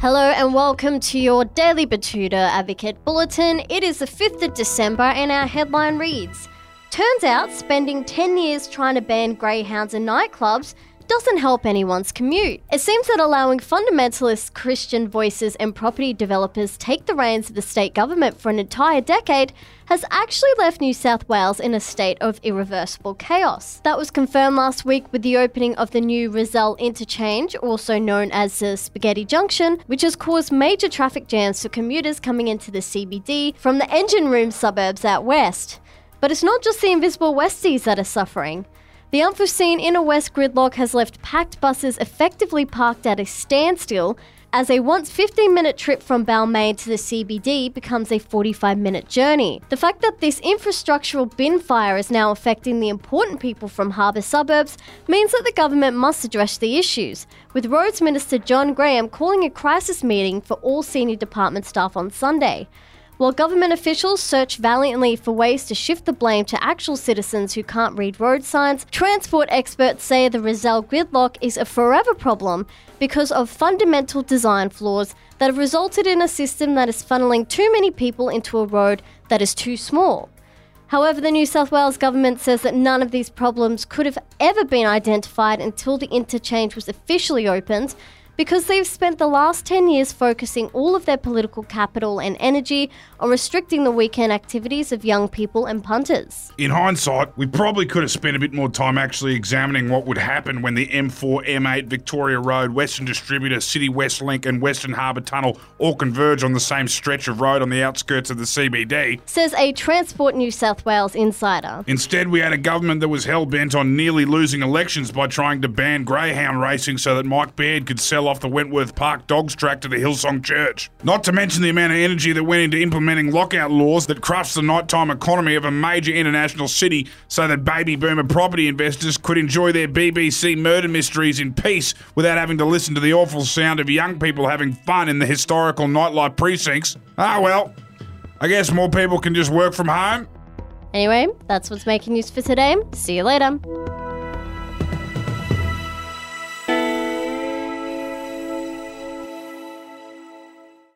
Hello and welcome to your Daily Betoota Advocate Bulletin. It is the 5th of December and our headline reads Turns out spending 10 years trying to ban greyhounds in nightclubs doesn't help anyone's commute. It seems that allowing fundamentalist Christian voices and property developers take the reins of the state government for an entire decade has actually left New South Wales in a state of irreversible chaos. That was confirmed last week with the opening of the new Rozelle interchange, also known as the Spaghetti Junction, which has caused major traffic jams for commuters coming into the CBD from the engine room suburbs out west. But it's not just the invisible Westies that are suffering. The unforeseen inner west gridlock has left packed buses effectively parked at a standstill as a once 15 minute trip from Balmain to the CBD becomes a 45 minute journey. The fact that this infrastructural bin fire is now affecting the important people from harbour suburbs means that the government must address the issues, with Roads Minister John Graham calling a crisis meeting for all senior department staff on Sunday. While government officials search valiantly for ways to shift the blame to actual citizens who can't read road signs, transport experts say the Rozelle gridlock is a forever problem because of fundamental design flaws that have resulted in a system that is funneling too many people into a road that is too small. However, the New South Wales government says that none of these problems could have ever been identified until the interchange was officially opened because they've spent the last 10 years focusing all of their political capital and energy on restricting the weekend activities of young people and punters. In hindsight, we probably could have spent a bit more time actually examining what would happen when the M4, M8, Victoria Road, Western Distributor, City West Link, and Western Harbour Tunnel all converge on the same stretch of road on the outskirts of the CBD. Says a Transport New South Wales insider. Instead, we had a government that was hell bent on nearly losing elections by trying to ban greyhound racing so that Mike Baird could sell off the Wentworth Park dogs track to the Hillsong Church. Not to mention the amount of energy that went into implementing lockout laws that crushed the nighttime economy of a major international city so that baby boomer property investors could enjoy their BBC murder mysteries in peace without having to listen to the awful sound of young people having fun in the historical nightlife precincts. Ah, well, I guess more people can just work from home. Anyway, that's what's making news for today. See you later.